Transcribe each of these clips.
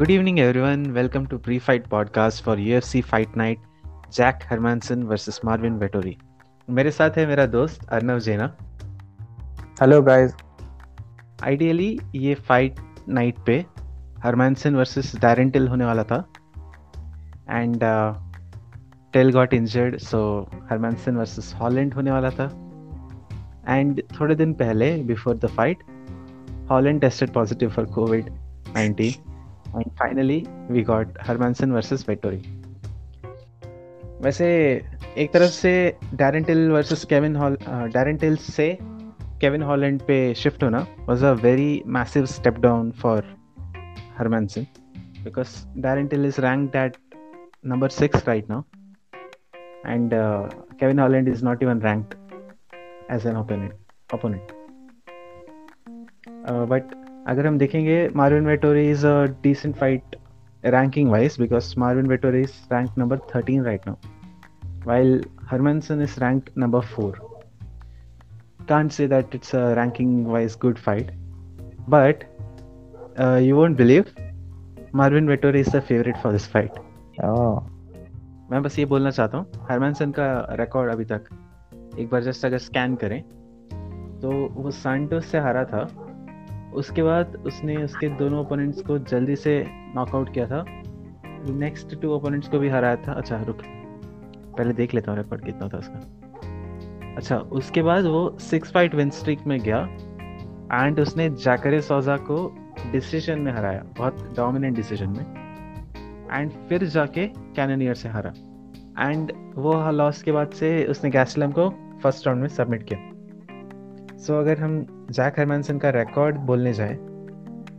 Good evening, everyone. Welcome to Pre-Fight Podcast for UFC Fight Night. Jack Hermansson versus Marvin Vettori मेरे साथ है मेरा दोस्त Arnav Jaina. Hello guys ideally ये fight night पे Hermansson versus Darren Till होने वाला था। And Till got injured so Hermansson versus Holland होने वाला था। एंड थोड़े दिन पहले before the fight Holland tested positive for COVID 19 and finally we got Hermansson versus Vettori वैसे एक तरफ़ से Darren Till versus Kevin Hall Darren Till से केविन हॉलैंड पे शिफ्ट होना was a very massive step down for Hermansson because Darren Till is ranked at number 6 right now and uh, Kevin Holland is not even ranked as an opponent opponent. uh, but अगर हम देखेंगे Marvin Vettori is a decent fight ranking wise because Marvin Vettori is rank number thirteen right now while Hermansson is rank number four can't say that it's a ranking wise good fight but you won't believe Marvin Vettori is the favourite for this fight मैं बस ये बोलना चाहता हूँ हरमनसन का record अभी तक एक बार जस्ट अगर स्कैन करें तो वो सेंटोस से हारा था उसके बाद उसने उसके दोनों ओपोनेंट्स को जल्दी से नॉकआउट किया था। नेक्स्ट टू ओपोनेंट्स को भी हराया था। अच्छा रुक। पहले देख लेता हूँ रिकॉर्ड कितना था उसका। अच्छा उसके बाद वो सिक्स फाइट विन स्ट्रीक में गया एंड उसने जैकरे सोजा को डिसीज़न में हराया। बहुत डोमिनेंट डिसीज़न में। एंड फिर जाके कैननियर से हारा। एंड वो लॉस के बाद से उसने गैसलम को फ़र्स्ट राउंड में सबमिट किया। सो so, अगर हम जैक हरमैनसन का रिकॉर्ड बोलने जाए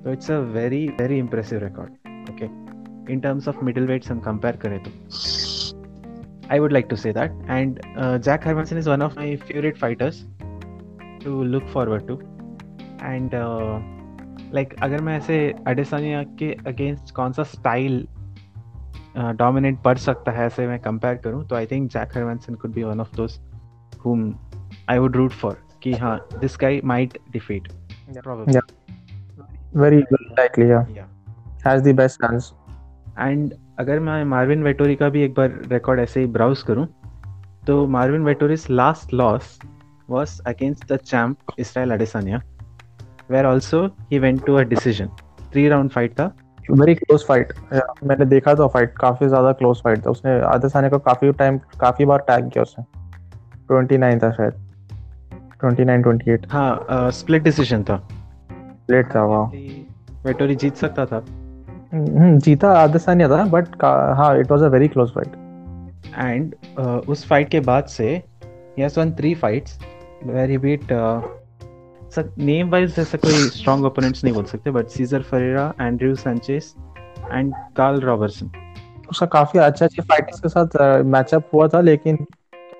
तो it's a very very impressive record okay in terms of middle weights हम कंपेयर करें तो I would like to say that and Jack Hermansson is one of my favourite fighters to look forward to and like अगर मैं ऐसे Adesanya के against कौन सा style dominate पढ़ सकता है ऐसे मैं कंपेयर करूँ तो I think Jack Hermansson could be one of those whom I would root for. कि हाँ this guy might defeat probably very likely has the best chance and अगर मैं मार्विन वेटोरी का भी एक बार रिकॉर्ड ऐसे ही ब्राउज करूँ तो Marvin Vettori's last loss was against the champ Israel Adesanya where also he went to a decision three round fight था. वेरी क्लोज फाइट मैंने देखा था फाइट काफ़ी ज़्यादा क्लोज फाइट था. उसने अडेसानिया को काफ़ी टाइम काफ़ी बार टैग किया उसने. 29 था शायद. 29 28 हाँ स्प्लिट डिसीज़न था। स्प्लिट था वाह वेटोरी जीत सकता था? हम्म जीता आदेसानिया था बट हाँ it was a very close fight and उस फाइट के बाद से he has won three fights where he beat sir name wise जैसा कोई स्ट्रॉन्ग ओपोनेंट्स नहीं बोल सकते but Cesar Ferreira Andrew Sanchez and Karl Roberton उसका काफ़ी अच्छा अच्छी फाइटर्स के साथ मैचअप हुआ था लेकिन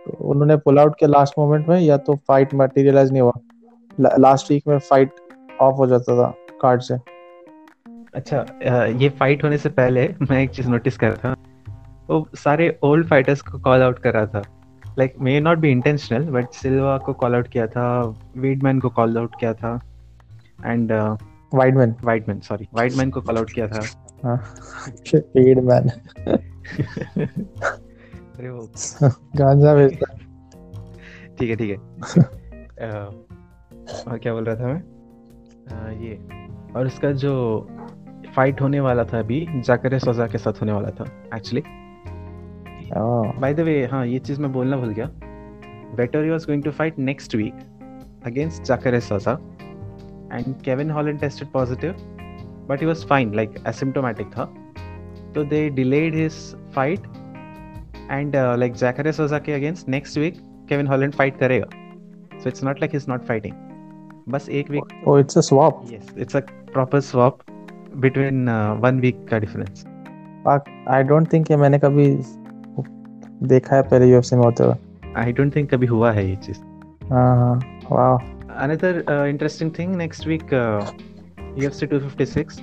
तो उन्होंने पुल आउट के लास्ट मोमेंट में या तो फाइट मटेरियलाइज नहीं हुआ? लास्ट वीक में फाइट ऑफ़ हो जाता था कार्ड से। अच्छा ये फाइट होने से पहले मैं एक चीज़ नोटिस कर रहा था। वो सारे ओल्ड फाइटर्स को कॉल आउट कर रहा था। Like may not be intentional but Silva को कॉल आउट किया था वीडमैन को कॉल आउट किया था एंड वाइडमैन वाइडमैन सॉरी वाइडमैन को कॉल आउट किया था। वीडमैन अरे वो गांजा बेचता ठीक है ठीक है। और क्या बोल रहा था मैं? आ, ये और उसका जो फाइट होने वाला था अभी जाकर सोजा के साथ होने वाला था एक्चुअली बाय द वे हाँ ये चीज़ मैं बोलना भूल गया। Vettori was going to fight next week against Jacare Souza. And Kevin Holland tested positive but he was fine like asymptomatic था। तो they delayed his fight and like Jacare Souza के against next week Kevin Holland fight करेगा so it's not like is not fighting बस एक week oh it's a swap yes it's a proper swap between one week का difference I don't think ये मैंने कभी देखा है पहले यूएफसी में होते हुए। आई डोंट थिंक कभी हुआ है ये चीज़। हाँ हाँ। Wow another interesting thing next week UFC 256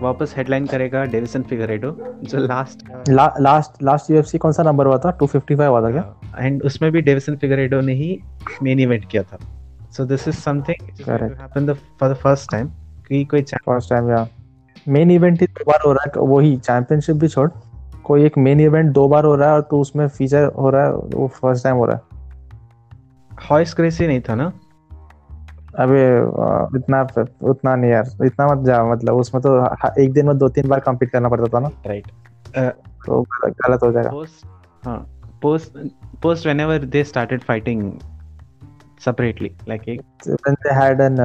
वापस हेडलाइन करेगा डेविसन फिगरेडो जो लास्ट लास्ट लास्ट यूएफसी कौन सा नंबर हुआ था? 255 हुआ था क्या? एंड उसमें भी डेविसन फिगरेडो ने ही मेन इवेंट किया था। So this is something happened for the first time कि कोई फ़र्स्ट टाइम या मेन इवेंट ही दो बार हो रहा है वही चैंपियनशिप भी छोड़ कोई एक मेन इवेंट दो बार हो रहा है और तो उसमें फीचर हो रहा है वो फ़र्स्ट टाइम हो रहा है। हॉइस क्रेसी नहीं था ना? अभी इतना तो, उतना नहीं यार इतना मत जा मतलब उसमें तो एक दिन में दो तीन बार कंप्लीट करना पड़ता था ना? राइट तो गलत हो जाएगा। Post post whenever they started fighting separately like when they had an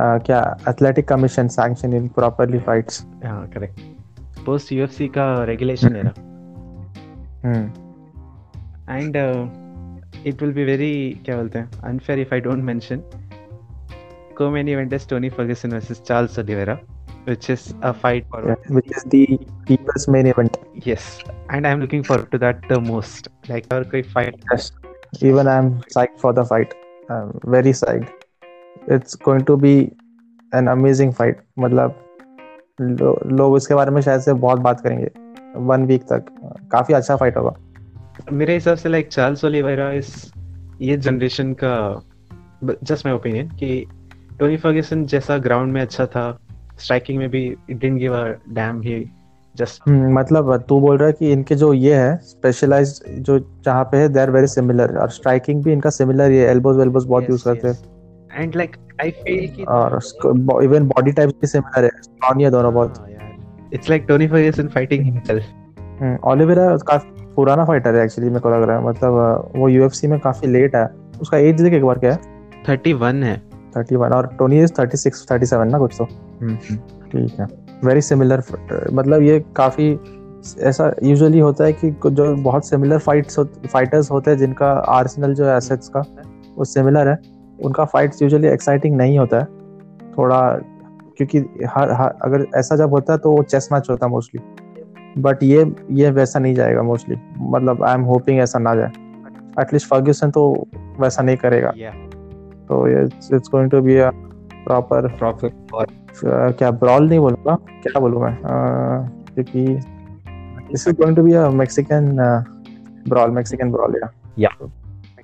क्या athletic commission sanction in properly fights हाँ करेक्ट पोस्ट यूएफसी का रेगुलेशन है ना हम्म and it will be very क्या बोलते हैं unfair if I don't mention co-main event is Tony Ferguson versus Charles Oliveira which is a fight for yeah, which is the people's main event yes and I'm looking forward to that the most like अगर कोई fight yes even I'm psyched for the fight I'm very psyched it's going to be an amazing fight मतलब लो, लोग उसके बारे में शायद से बहुत बात करेंगे वन वीक तक काफ़ी अच्छा फाइट होगा मेरे हिसाब से लाइक चार्ल्स ओलिवेरा इस ये जनरेशन का जस्ट माय ओपिनियन कि टोनी फर्ग्यूसन जैसा ग्राउंड में अच्छा था स्ट्राइकिंग में भी didn't give a damn he just मतलब तू बोल रहा है कि इनके जो ये है स्पेशलाइज्ड जो जहाँ पे है दे आर वेरी सिमिलर और स्ट्राइकिंग भी इनका सिमिलर ही है एल्बोज वेल्बोज बहुत यूज़ करते हैं एंड लाइक आई फील कि और इवन बॉडी टाइप भी सिमिलर है स्ट्रॉन्ग है दोनों बहुत। It's like Tony Ferguson fighting himself Oliveira काफ़ी पुराना फाइटर है एक्चुअली मेरे को लग रहा है। मतलब वो यूएफसी में काफ़ी लेट है। उसका एज देख एक बार क्या है? 31 है। 31 और टोनी इज़ 36 37 ना कुछ तो। ठीक है। वेरी सिमिलर मतलब ये काफ़ी ऐसा यूजुअली होता है कि जो बहुत सिमिलर फाइट्स फाइटर्स होते हैं जिनका आर्सेनल जो एसेट्स का वो सिमिलर है। उनका फाइट्स यूजुअली एक्साइटिंग नहीं होता है। थोड़ा क्योंकि हर, हर अगर ऐसा जब होता है तो वो चेस मैच होता है मोस्टली बट ये ये वैसा नहीं जाएगा मोस्टली मतलब आई एम होपिंग ऐसा ना जाए। एटलीस्ट फर्ग्यूसन तो वैसा नहीं करेगा। या तो ये it's going to be a proper proper और uh, क्या ब्रॉल नहीं बोलूँगा? क्या बोलूँ मैं uh, क्योंकि this is going to be a Mexican brawl Mexican brawl या Yeah.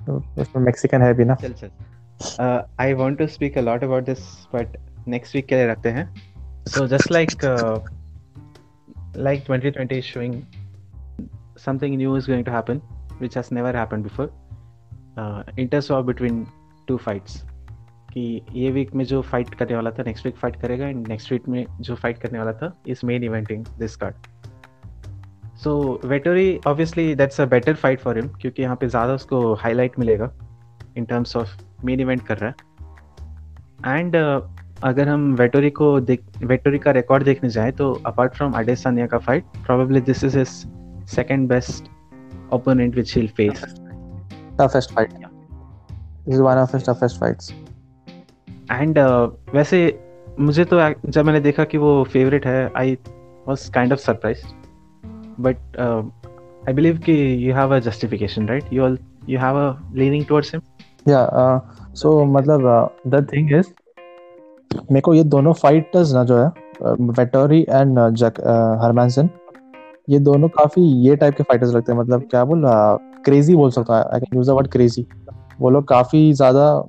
तो इसमें मैक्सिकन है भी ना? चल चल. I want to speak a lot about this but next week के लिए रखते हैं. So just like like 2020 is showing something new is going to happen which has never happened before. Uh, interswap between two fights. कि ये week में जो fight करने वाला था नेक्स्ट वीक फाइट करेगा एंड नेक्स्ट वीक में जो फाइट करने वाला था is main eventing this card so Vettori obviously that's a better fight for him क्योंकि यहाँ पे ज़्यादा उसको हाईलाइट मिलेगा in terms of main event कर रहा है। एंड uh, अगर हम वेटोरी को देख वेटोरी का रिकॉर्ड देखने जाए तो अपार्ट फ्रॉम अडेसानिया का fight probably this is his second best opponent which he'll face toughest fight. Is one of his toughest fights. And वैसे मुझे तो जब मैंने देखा कि वो फेवरेट है I was kind of surprised but I believe कि you have a justification right you you have a leaning towards him uh, so मतलब द थिंग इज़ मेरे को ये दोनों फाइटर्स ना जो है वेटोरी एंड जैक हरमैनसन ये दोनों काफ़ी ये टाइप के फाइटर्स लगते हैं। मतलब क्या बोल क्रेजी बोल सकता हूँ। I can use the word crazy वो लोग काफ़ी ज़्यादा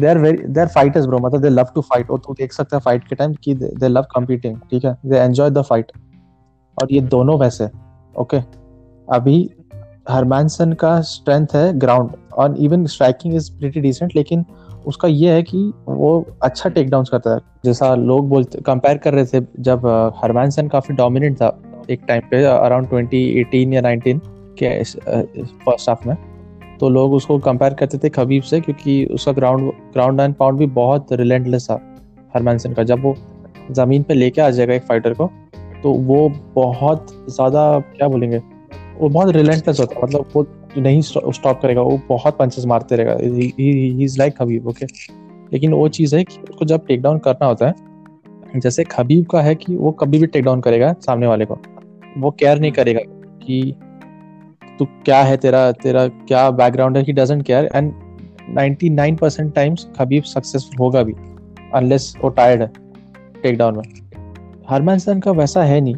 they are very they are fighters bro मतलब दे लव टू फाइट और तू देख सकता है फाइट के टाइम कि दे लव कम्पीटिंग ठीक है? दे एंजॉय द फाइट और ये दोनों वैसे ओके अभी हरमैनसन का स्ट्रेंथ है ग्राउंड और even striking is pretty decent लेकिन उसका ये है कि वो अच्छा टेक डाउन करता है। जैसा लोग बोलते कंपेयर कर रहे थे जब हरमैनसन काफ़ी डोमिनेंट था एक टाइम पे अराउंड 2018 या 19 के फ़र्स्ट हाफ़ में। तो लोग उसको कंपेयर करते थे खबीब से, क्योंकि उसका ग्राउंड ग्राउंड एंड पाउंड भी बहुत रिलेंटलेस था हरमैनसन का। जब वो ज़मीन पे लेके आ जाएगा एक फाइटर को तो वो बहुत ज़्यादा, क्या बोलेंगे, वो बहुत रिलेंटलेस होता है। मतलब वो नहीं स्टॉप करेगा, वो बहुत पंचेस मारते रहेगा। He is like Khabib okay लेकिन वो चीज़ है कि उसको जब टेक डाउन करना होता है, जैसे खबीब का है कि वो कभी भी टेक डाउन करेगा सामने वाले को। वो केयर नहीं करेगा कि तू क्या है तेरा तेरा क्या बैकग्राउंड है? He doesn't care and 99 percent times Khabib successful होगा भी अनलेस वो टायर्ड है टेक डाउन में हरमैनसन का वैसा है नहीं।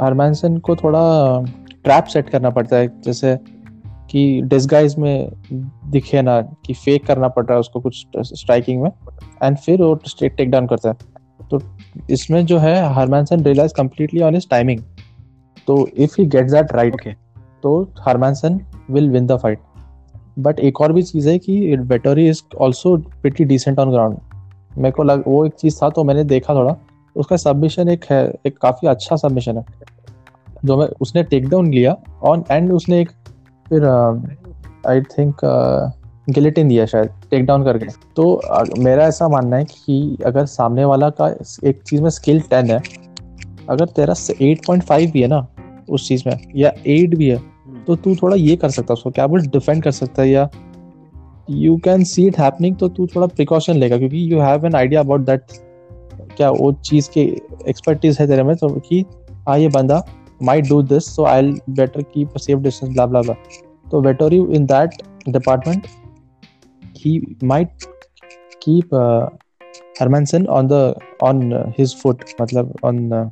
हरमैनसन को थोड़ा ट्रैप सेट करना पड़ता है, जैसे कि डिस्गाइज में दिखे ना, कि फेक करना पड़ रहा है उसको कुछ स्ट्राइकिंग में एंड फिर वो स्ट्रेट टेक डाउन करता है। तो इसमें जो है Hermansson realise completely on his timing तो if he gets that right. तो Hermansson will win the fight but एक और भी चीज़ है कि Vettori is also pretty decent on ground मेरे को लग वो एक चीज़ था तो मैंने देखा थोड़ा। उसका सबमिशन एक है एक काफ़ी अच्छा सबमिशन है। जो मैं उसने टेक डाउन लिया ऑन एंड उसने एक फिर आई थिंक गिलेटिन दिया शायद टेक डाउन करके। तो अ, मेरा ऐसा मानना है कि अगर सामने वाला का एक चीज़ में स्किल टेन है अगर तेरा एट पॉइंट फाइव भी है ना उस चीज़ में या एट भी है तो तू थोड़ा ये कर सकता है उसको क्या बोल डिफेंड कर सकता है या you can see it happening तो तू थोड़ा प्रिकॉशन लेगा क्योंकि you have an idea about that क्या वो चीज़ की एक्सपर्टीज है तेरे में तो कि हाँ ये बंदा might do this so I better keep safe distance blah blah blah तो Vettori in that department might keep uh, Hermanson on the on uh, his मतलब on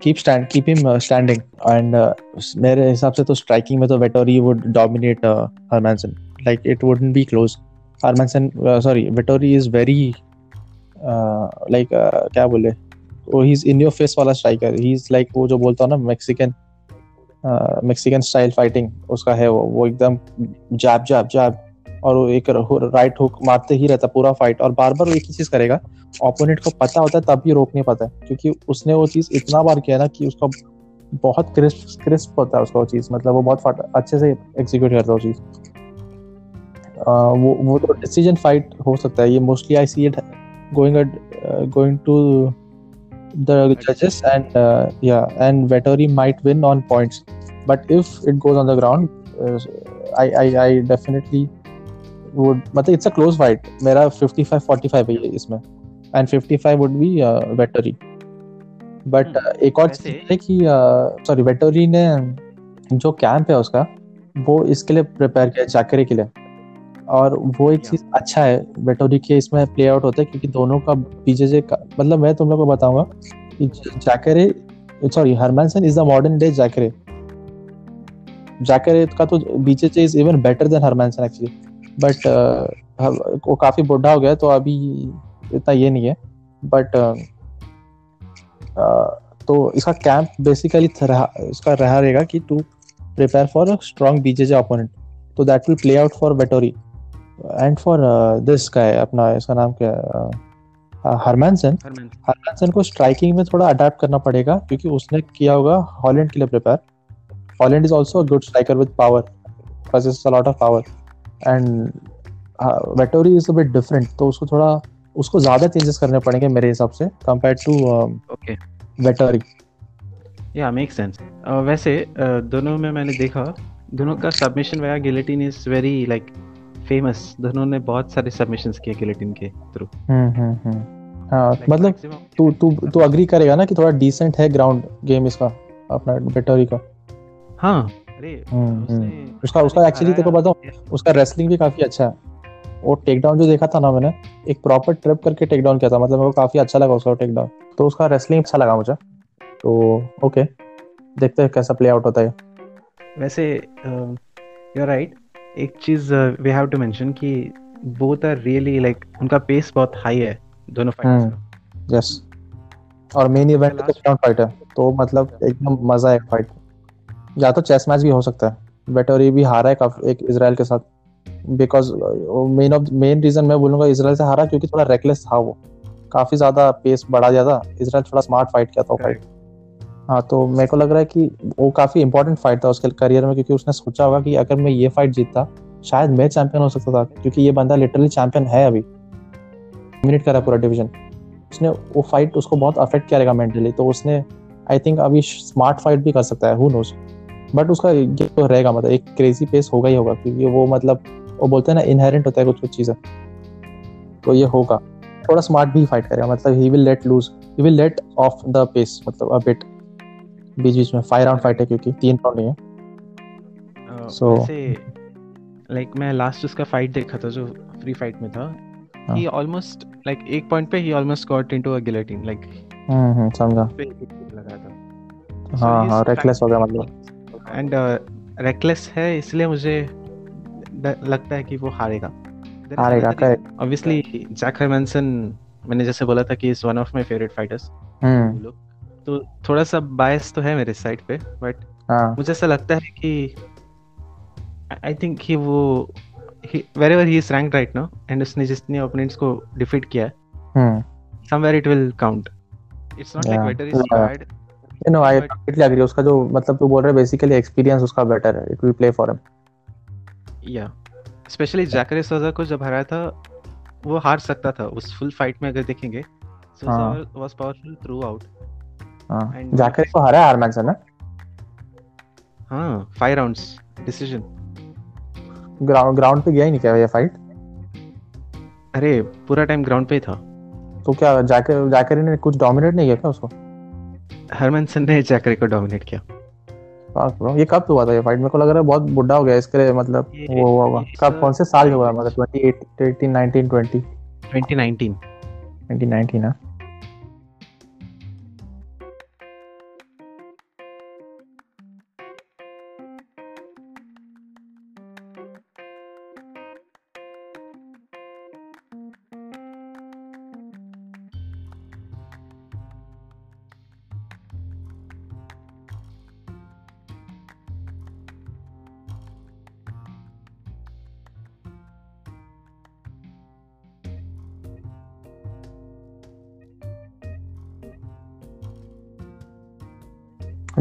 keep stand keep him uh, standing and uh, मेरे हिसाब से तो striking में तो Vettori would dominate uh, Hermanson like it wouldn't be close Hermanson uh, sorry Vettori is very uh, like uh, क्या बोले वो he's in your face वाला striker he's like वो जो बोलता हूँ ना Mexican मेक्सिकन स्टाइल फाइटिंग उसका है वो वो एकदम जैब जैब जैब और वो एक राइट हुक मारते ही रहता पूरा फाइट और बार बार वो एक ही चीज़ करेगा ओपोनेंट को पता होता है तब भी रोक नहीं पाता है क्योंकि उसने वो चीज़ इतना बार किया ना कि उसका बहुत क्रिस्प क्रिस्प होता है उसका वो चीज़ मतलब वो बहुत अच्छे से एग्जीक्यूट करता है वो चीज़। वो वो तो डिसीज़न फाइट हो सकता है ये mostly I see it going going to the judges and uh, yeah and win on points. But if it goes on the ground uh, I, I I definitely would मतलब it's a close fight. मेरा 55 45 है इसमें. And 55 would be uh, Vettori. But uh, एक और चीज़ है कि sorry Vettori ने जो कैंप है उसका वो इसके लिए प्रिपेयर किया जैकरे के लिए. और वो एक चीज़ अच्छा है वेटोरी के इसमें प्ले आउट होता है क्योंकि दोनों का बीजेजे का मतलब मैं तुम लोग को बताऊँगा कि Jacare sorry Hermansson is the modern day Jacare Jacare का तो BJJ is even better than Hermansson actually but वो काफ़ी बुढ़ा हो गया तो अभी इतना ये नहीं है। बट तो इसका कैंप बेसिकली इसका रहा रहेगा कि to prepare for a strong BJJ opponent तो that will play out for Vettori and for this का है अपना इसका नाम क्या है हरमैनसन हरमैनसन को स्ट्राइकिंग में थोड़ा अडेप्ट करना पड़ेगा क्योंकि उसने किया होगा हॉलैंड के लिए prepare Holland is also good striker with power a lot of power and Vettori is bit different तो उसको थोड़ा उसको ज़्यादा चेंजेस करने पड़ेंगे मेरे हिसाब से कंपेयर टू ओके वेटोरी या मेक सेंस वैसे uh, दोनों में मैंने देखा दोनों का submission via guillotine is very like famous दोनों ने बहुत सारे सबमिशंस किए गिलेटिन के थ्रू हम्म हम्म हम्म। हाँ मतलब तू तू तू अग्री करेगा ना कि थोड़ा डिसेंट है ग्राउंड गेम इसका अपना वेटोरी का? हाँ अरे हम्म, उसने उसका उसका एक्चुअली तेरे को बताऊँ उसका रेसलिंग भी काफ़ी अच्छा है। वो टेक डाउन जो देखा था ना मैंने एक प्रॉपर ट्रिप करके टेक डाउन किया था। मतलब मेरे को काफ़ी अच्छा लगा उसका टेक डाउन तो उसका रेसलिंग अच्छा लगा मुझे। तो ओके देखते हैं कैसा प्ले आउट होता है। वैसे यू आर राइट एक चीज़ वी हैव टू मेंशन कि बोथ आर रियली लाइक उनका पेस बहुत हाई है दोनों फाइटर्स हम्म। यस और main event Last- ground fight है। तो मतलब एकदम मज़ा है फाइट या तो चेस मैच भी हो सकता है वेटोरी भी हारा है काफ़ी एक इसराइल के साथ। Because main of main reason मैं बोलूँगा इसराइल से हारा क्योंकि थोड़ा रेकलेस था वो। काफ़ी ज़्यादा पेस बढ़ा दिया था। इसराइल थोड़ा स्मार्ट फाइट किया था वो फाइट हाँ तो मेरे को लग रहा है कि वो काफ़ी इंपॉर्टेंट फाइट था उसके करियर में क्योंकि उसने सोचा होगा कि अगर मैं ये फाइट जीतता शायद मैं चैंपियन हो सकता था क्योंकि ये बंदा लिटरली चैंपियन है अभी। मिनट कर रहा पूरा डिवीज़न उसने वो फाइट उसको बहुत अफेक्ट करेगा मेंटली तो उसने आई थिंक अभी स्मार्ट फाइट भी कर सकता है हु नोस बट उसका ये तो रहेगा मतलब एक क्रेजी पेस होगा ही होगा क्योंकि वो मतलब वो बोलते हैं ना इनहेरेंट होता है कुछ कुछ चीज़ें। तो ये होगा। थोड़ा स्मार्ट भी फाइट करेगा मतलब he will let loose he will let off the pace मतलब अ बिट बीच बीच में फाइव राउंड फाइट है क्योंकि तीन राउंड नहीं है। Uh, So- लाइक मैं लास्ट उसका फाइट देखा था जो फ्री फाइट में था हाँ। ही ऑलमोस्ट लाइक एक पॉइंट पे he almost got into a guillotine like hmm hmm समझा। लगा था। हाँ हाँ रेकलेस हो गया मतलब। एंड रेकलेस है इसलिए मुझे लगता है कि वो हारेगा। हारेगा करेक्ट ऑब्वियसली जैक हरमैनसन मैंने जैसे बोला था कि is one of my favourite fighters तो थोड़ा सा बायस तो है मेरे साइड पे बट हाँ. मुझे ऐसा लगता है कि आई थिंक कि वो wherever he is ranked right now and उसने जितने opponents को defeat किया है hmm. somewhere it will count it's not yeah. like better yeah. you know I completely agree. उसका जो मतलब तू बोल रहा है basically experience उसका better है. It will play for him. Yeah. Especially जैकरे सोजा को जब हराया था वो हार सकता था उस फुल फाइट में अगर देखेंगे Souza was powerful through out हाँ। जैकरे को हराया हारमैनसन ना? हाँ 5 राउंड्स डिसीज़न ग्राउंड ग्राउंड पे गया ही नहीं क्या ये फाइट अरे पूरा टाइम ग्राउंड पे ही था। तो क्या जैकर जैकरी ने कुछ डोमिनेट नहीं किया क्या उसको? हरमनसन ने जैकरी को डोमिनेट किया। ये कब हुआ था ये फाइट मेरे को लग रहा है बहुत बुढ़ा हो गया इसके लिए मतलब वो हुआ होगा। कब कौन से साल में हुआ मतलब 28 18 19 20 2019 2019 ना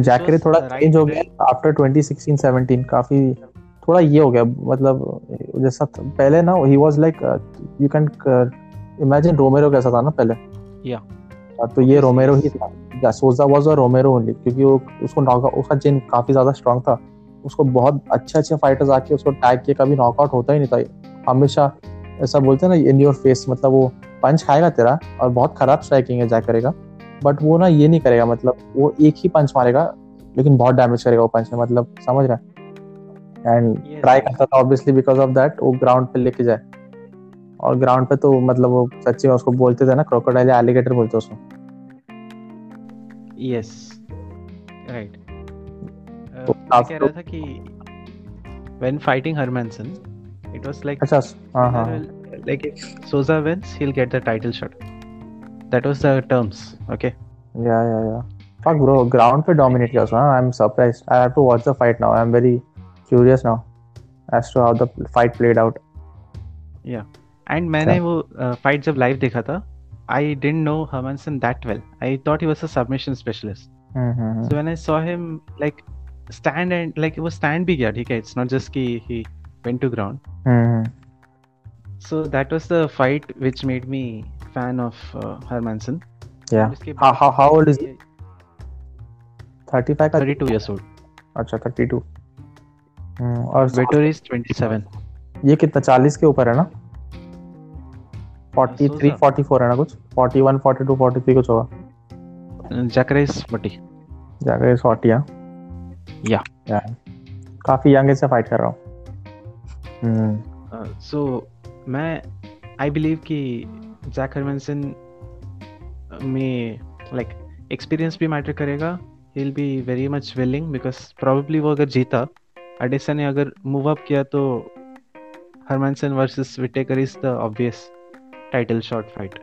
जैकरे थोड़ा चेंज हो गया आफ्टर 2016 17 काफ़ी थोड़ा ये हो गया मतलब जैसा पहले ना he was like you can imagine Romero कैसा था ना पहले? या हाँ, तो ये रोमेरो ही था। सोजा वाज अ रोमेरो ओनली क्योंकि वो उसको नॉक उसका जिन काफ़ी ज़्यादा स्ट्रांग था। उसको बहुत अच्छे अच्छे फाइटर्स आके उसको टैग किए कभी नॉकआउट होता ही नहीं था। हमेशा ऐसा बोलते हैं ना इन योर फेस मतलब वो पंच खाएगा तेरा और बहुत खराब स्ट्राइकिंग है जैक करेगा। बट वो ना ये नहीं करेगा मतलब वो एक ही पंच मारेगा लेकिन बहुत डैमेज करेगा वो पंच में मतलब समझ रहा है? एंड ट्राई करता था ऑब्वियसली बिकॉज़ ऑफ़ दैट वो ग्राउंड पे लेके जाए। और ग्राउंड पे तो मतलब वो सच्ची में उसको बोलते थे ना क्रोकोडाइल या एलिगेटर बोलते उसको। यस राइट तो कह रहा था कि when fighting Hermanson it was like अच्छा हाँ हाँ like if Souza wins he'll get the title shot. That was the terms okay? Yeah yeah yeah fuck bro ground पे dominate किया उसने I'm surprised I have to watch the fight now I'm very curious now as to how the fight played out yeah and मैंने वो fight जब live देखा था I didn't know Hermanson that well. I thought he was a submission specialist. Mm-hmm. So when I saw him like stand and like वो stand भी किया ठीक है it's not just कि he went to ground. Mm-hmm. So that was the fight which made me fan of uh, Hermanson. Yeah. How, how, how old is he? 35 का 32 years old. अच्छा 32. हम्म और Vettori is 27. ये कितना 40 के ऊपर है ना? 43 44 है ना कुछ? 41 42 43 कुछ होगा। जैकरे इज़ 40 जैकरे इज़ 40 हाँ? या या काफ़ी यंग से फाइट कर रहा हूँ। हम्म। सो मैं आई बिलीव कि जैक हरमनसन में लाइक एक्सपीरियंस भी मैटर करेगा। Will be very much willing because probably वो अगर जीता अडेसा ने अगर मूव अप किया तो Hermansson versus Whittaker is the obvious title shot fight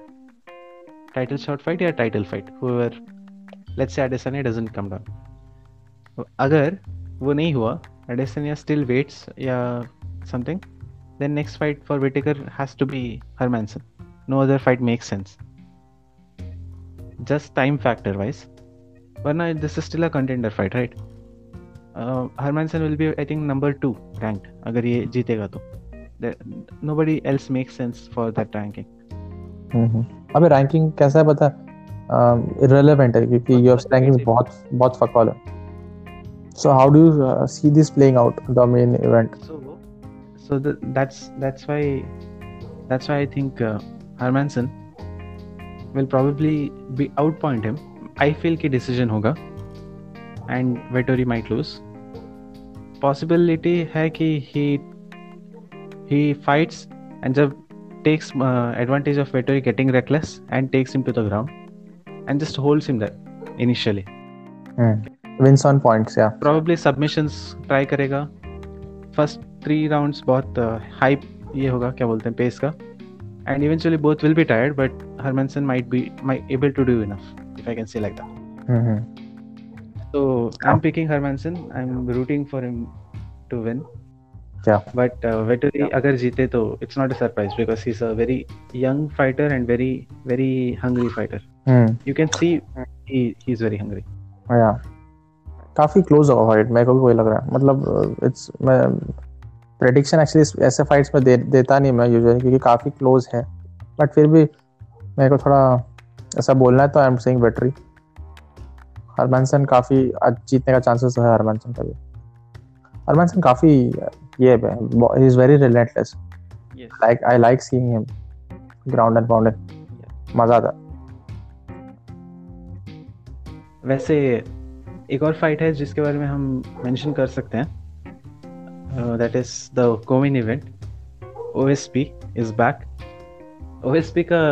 title shot fight या title fight however let's say Adesanya doesn't come down अगर वो नहीं हुआ अडेसन स्टिल वेट्स या something then next fight for Whittaker has to be Hermansson no other fight makes sense just time factor wise but now this is still a contender fight right uh, Hermanson will be I think number two ranked अगर ये जीतेगा तो nobody else makes sense for that ranking हम्म अबे ranking कैसा है पता irrelevant है क्योंकि यूएफसी रैंकिंग बहुत बहुत फकवाल है so how do you uh, see this playing out the main event so so the, that's that's why that's why i think uh, Hermanson will probably be outpoint him. I feel decision होगा। And Vettori might lose possibility है कि he he fights and जब takes advantage of Vettori getting reckless and takes him to the ground and just holds him that initially wins on points या probably submissions try करेगा। First three rounds बहुत high ये होगा क्या बोलते हैं pace का। And eventually both will be tired but Hermansson might be my able to do enough enough if I can say like that So I'm picking Hermanson. I'm rooting for him to win. Yeah. But uh, Vettori Yeah. अगर जीते तो it's not a surprise because he's a very young fighter and very very hungry fighter. Hmm You can see he he's very hungry. या काफ़ी close होगा fight मेरे को भी वही लग रहा है मतलब इट्स मैं प्रेडिक्शन एक्चुअली ऐसे फाइट्स में दे, देता नहीं मैं यूजुअली क्योंकि काफ़ी क्लोज है बट फिर भी मेरे को थोड़ा ऐसा बोलना है तो I am saying Vettori Hermansson काफ़ी जीतने का चांसेस है हरमनसन का भी। हरमनसन काफ़ी ये है he is very relentless like I like seeing him ground and pounded मज़ा आता। वैसे एक और फाइट है जिसके बारे में हम मेंशन कर सकते हैं। That is the co-main event OSP is back OSP का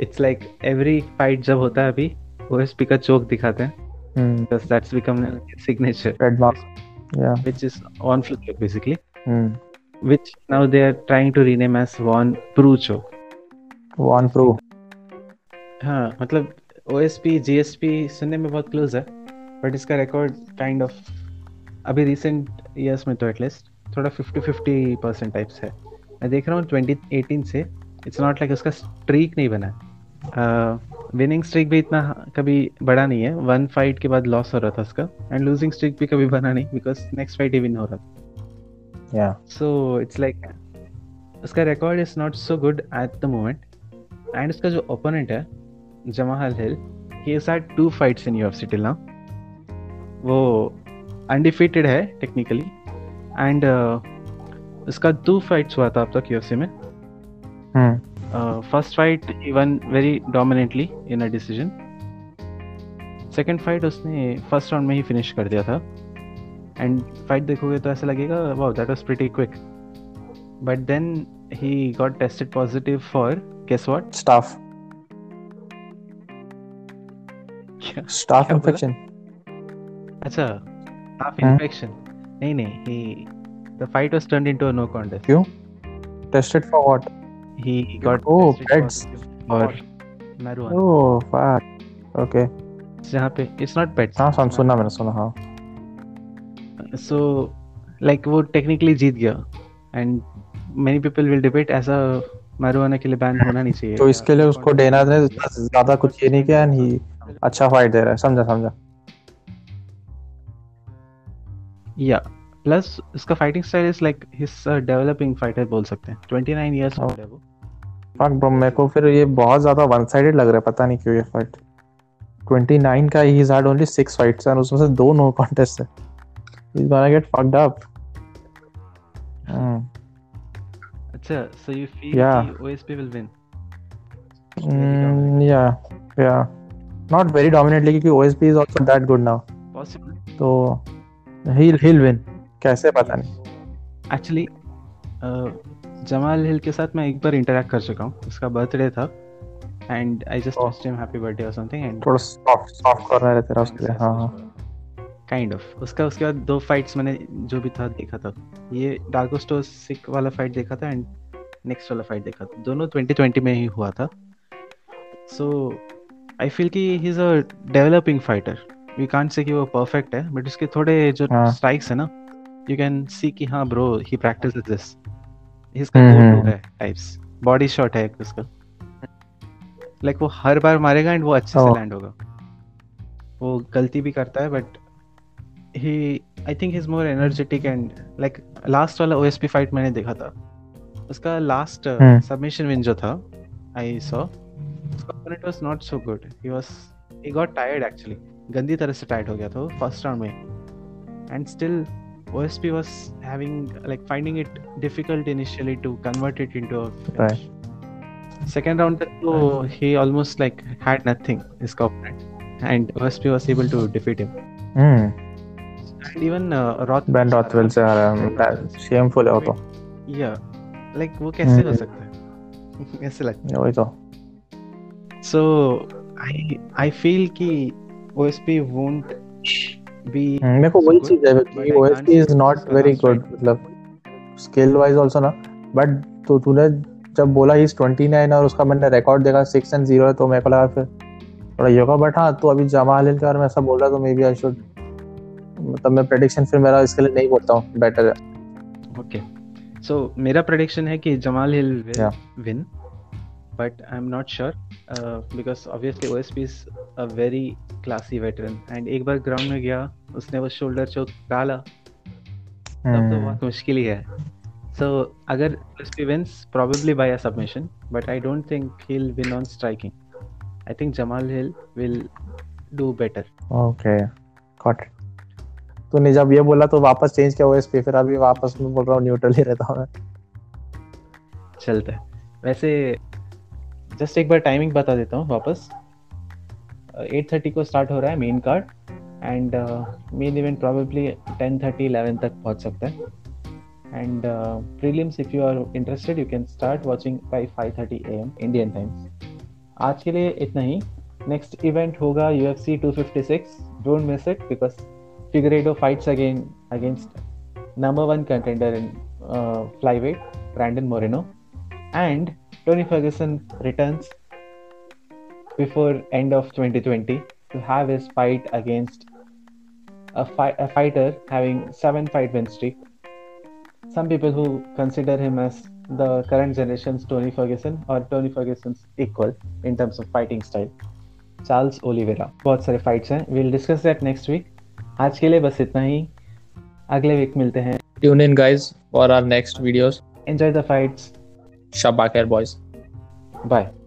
इट्स लाइक एवरी फाइट जब होता है अभी ओएसपी का चोक दिखाते हैं। because that's become a signature. Trademark या which is on flip choke basically. Hmm. Which now they are trying to rename as Von Pru choke Von Preux हाँ मतलब OSP GSP सुनने में बहुत क्लोज है बट इसका रिकॉर्ड काइंड ऑफ़ अभी recent years में तो एटलीस्ट थोड़ा 50 50 परसेंट टाइप्स है। मैं देख रहा हूँ 2018 से इट्स नॉट लाइक उसका स्ट्रीक नहीं बना विनिंग स्ट्रीक भी इतना कभी बड़ा नहीं है। वन फाइट के बाद लॉस हो रहा था उसका। एंड लूजिंग स्ट्रीक भी कभी बना नहीं because next fight he win हो रहा था। या सो इट्स लाइक उसका record is not so good at the moment and उसका जो ओपोनेंट है Jamahal Hill he had two fights in UFC till now वो अनडिफीटेड है टेक्निकली एंड उसका टू फाइट्स हुआ था अब तक यूएफसी में। First fight he won very dominantly in a decision second fight उसने फ़र्स्ट राउंड में ही फिनिश कर दिया था। एंड फाइट देखोगे तो ऐसा लगेगा wow that was pretty quick but then he got tested positive for guess what staph staph infection अच्छा हाँ? इन्फेक्शन नहीं नहीं he the fight was turned into a no contest क्यों tested for what he got Oh, pets. और marijuana oh fuck okay जहाँ पे it's not pets हाँ सुन सुना मैंने सुना हाँ। सो लाइक वो टेक्निकली जीत गया। And many people will debate ऐसा marijuana के लिए बैन होना नहीं चाहिए। तो इसके लिए उसको डेना ने ज़्यादा कुछ ये नहीं किया एंड ही अच्छा फाइट दे रहा है। समझा समझा। या प्लस उसका fighting style is like his developing fighter बोल सकते हैं। 29 इयर्स Oh. ओल्ड है वो। फक ब्रो मेरे को फिर ये बहुत ज़्यादा वन साइडेड लग रहा है पता नहीं क्यों ये फाइट 29 का he had only 6 fights and उसमें से दो नो कॉन्टेस्ट है. He is gonna get fucked up अच्छा so you feel OSP will win? या या नॉट वेरी डोमिनेटली क्योंकि OSP is also that good now possible. तो he'll he'll win. कैसे पता नहीं. एक्चुअली जमाल हिल के साथ मैं एक बार इंटरेक्ट कर चुका हूँ। उसका बर्थडे था। And I just. Wished him happy birthday और समथिंग एंड थोड़ा सॉफ्ट सॉफ्ट कॉर्नर है तेरा उसके लिए। हाँ हाँ। काइंड ऑफ़ उसका उसके बाद दो फाइट्स मैंने जो भी था देखा था। ये डार्कोस्टो सिक वाला फाइट देखा था एंड नेक्स्ट वाला फाइट देखा था। दोनों 2020 में ही हुआ था। सो आई फील कि he is a developing fighter we can't say कि वो परफेक्ट है बट उसके थोड़े जो हाँ। स्ट्राइक्स है ना यू कैन सी कि हाँ ब्रो ही प्रैक्टिस दिस इसका हम्म, हम्म। है टाइप्स बॉडी शॉट है उसका। लाइक वो हर बार मारेगा एंड वो अच्छे से Oh. लैंड होगा। वो गलती भी करता है but he I think is more energetic and like last वाला ओएसपी फाइट मैंने देखा था। उसका लास्ट। सबमिशन विन जो था I saw opponent was not so good he was he got tired actually गंदी तरह से टायर्ड हो गया था फ़र्स्ट राउंड में। And still OSP was having like finding it difficult initially to convert it into a finish. Right. Second round तक तो he almost like had nothing his opponent and OSP was able to defeat him. Hmm And even uh, Roth Ben Rothwell से आ रहा है shameful है वो तो yeah like वो कैसे हो हम्म। सकता है ऐसे लगता वही तो है so I I feel कि OSP won't be मेरे को वही चीज़ है कि I OSP is not very good मतलब स्किल वाइज आल्सो ना बट तो तूने जब बोला ही 29 और उसका मैंने रिकॉर्ड देखा 6 एंड 0 है तो मेरे को लगा फिर थोड़ा ये होगा बट हाँ तो अभी जमाल हिल के बारे में ऐसा बोल रहा तो मे बी आई शुड मतलब मैं प्रेडिक्शन फिर मेरा इसके लिए नहीं बोलता हूँ बेटर है Okay. So मेरा prediction है कि Jamal hill Yeah. win, but I'm not sure uh, because obviously OSP is a very classy veteran and एक बार ground में गया उसने वो shoulder choke डाला तब तो हम्म, बहुत मुश्किल ही है. So अगर OSP wins probably by a submission, but I don't think he'll win on striking. I think Jamal Hill will do better. Okay got it तूने जब ये बोला तो वापस चेंज किया ओएसपी फिर अभी वापस मैं बोल रहा हूँ न्यूट्रल ही रहता हूँ मैं चलता है वैसे जस्ट एक बार टाइमिंग बता देता हूँ वापस। एट थर्टी को स्टार्ट हो रहा है main card and main event probably ten thirty eleven तक पहुँच सकता है। And prelims if you are interested you can start watching by five thirty A M Indian times आज के लिए इतना ही। नेक्स्ट इवेंट होगा U F C two fifty six don't miss it because Figueiredo fights again against number one contender in uh, flyweight, Brandon Moreno, and Tony Ferguson returns before end of 2020 to have his fight against a, fi- a fighter having seven fight win streak. Some people who consider him as the current generation's Tony Ferguson or Tony Ferguson's equal in terms of fighting style. Charles Oliveira बहुत सारे fights हैं will discuss that next week आज के लिए बस इतना ही अगले week मिलते हैं tune in guys for our next videos enjoy the fights Shabak Airboys. Bye.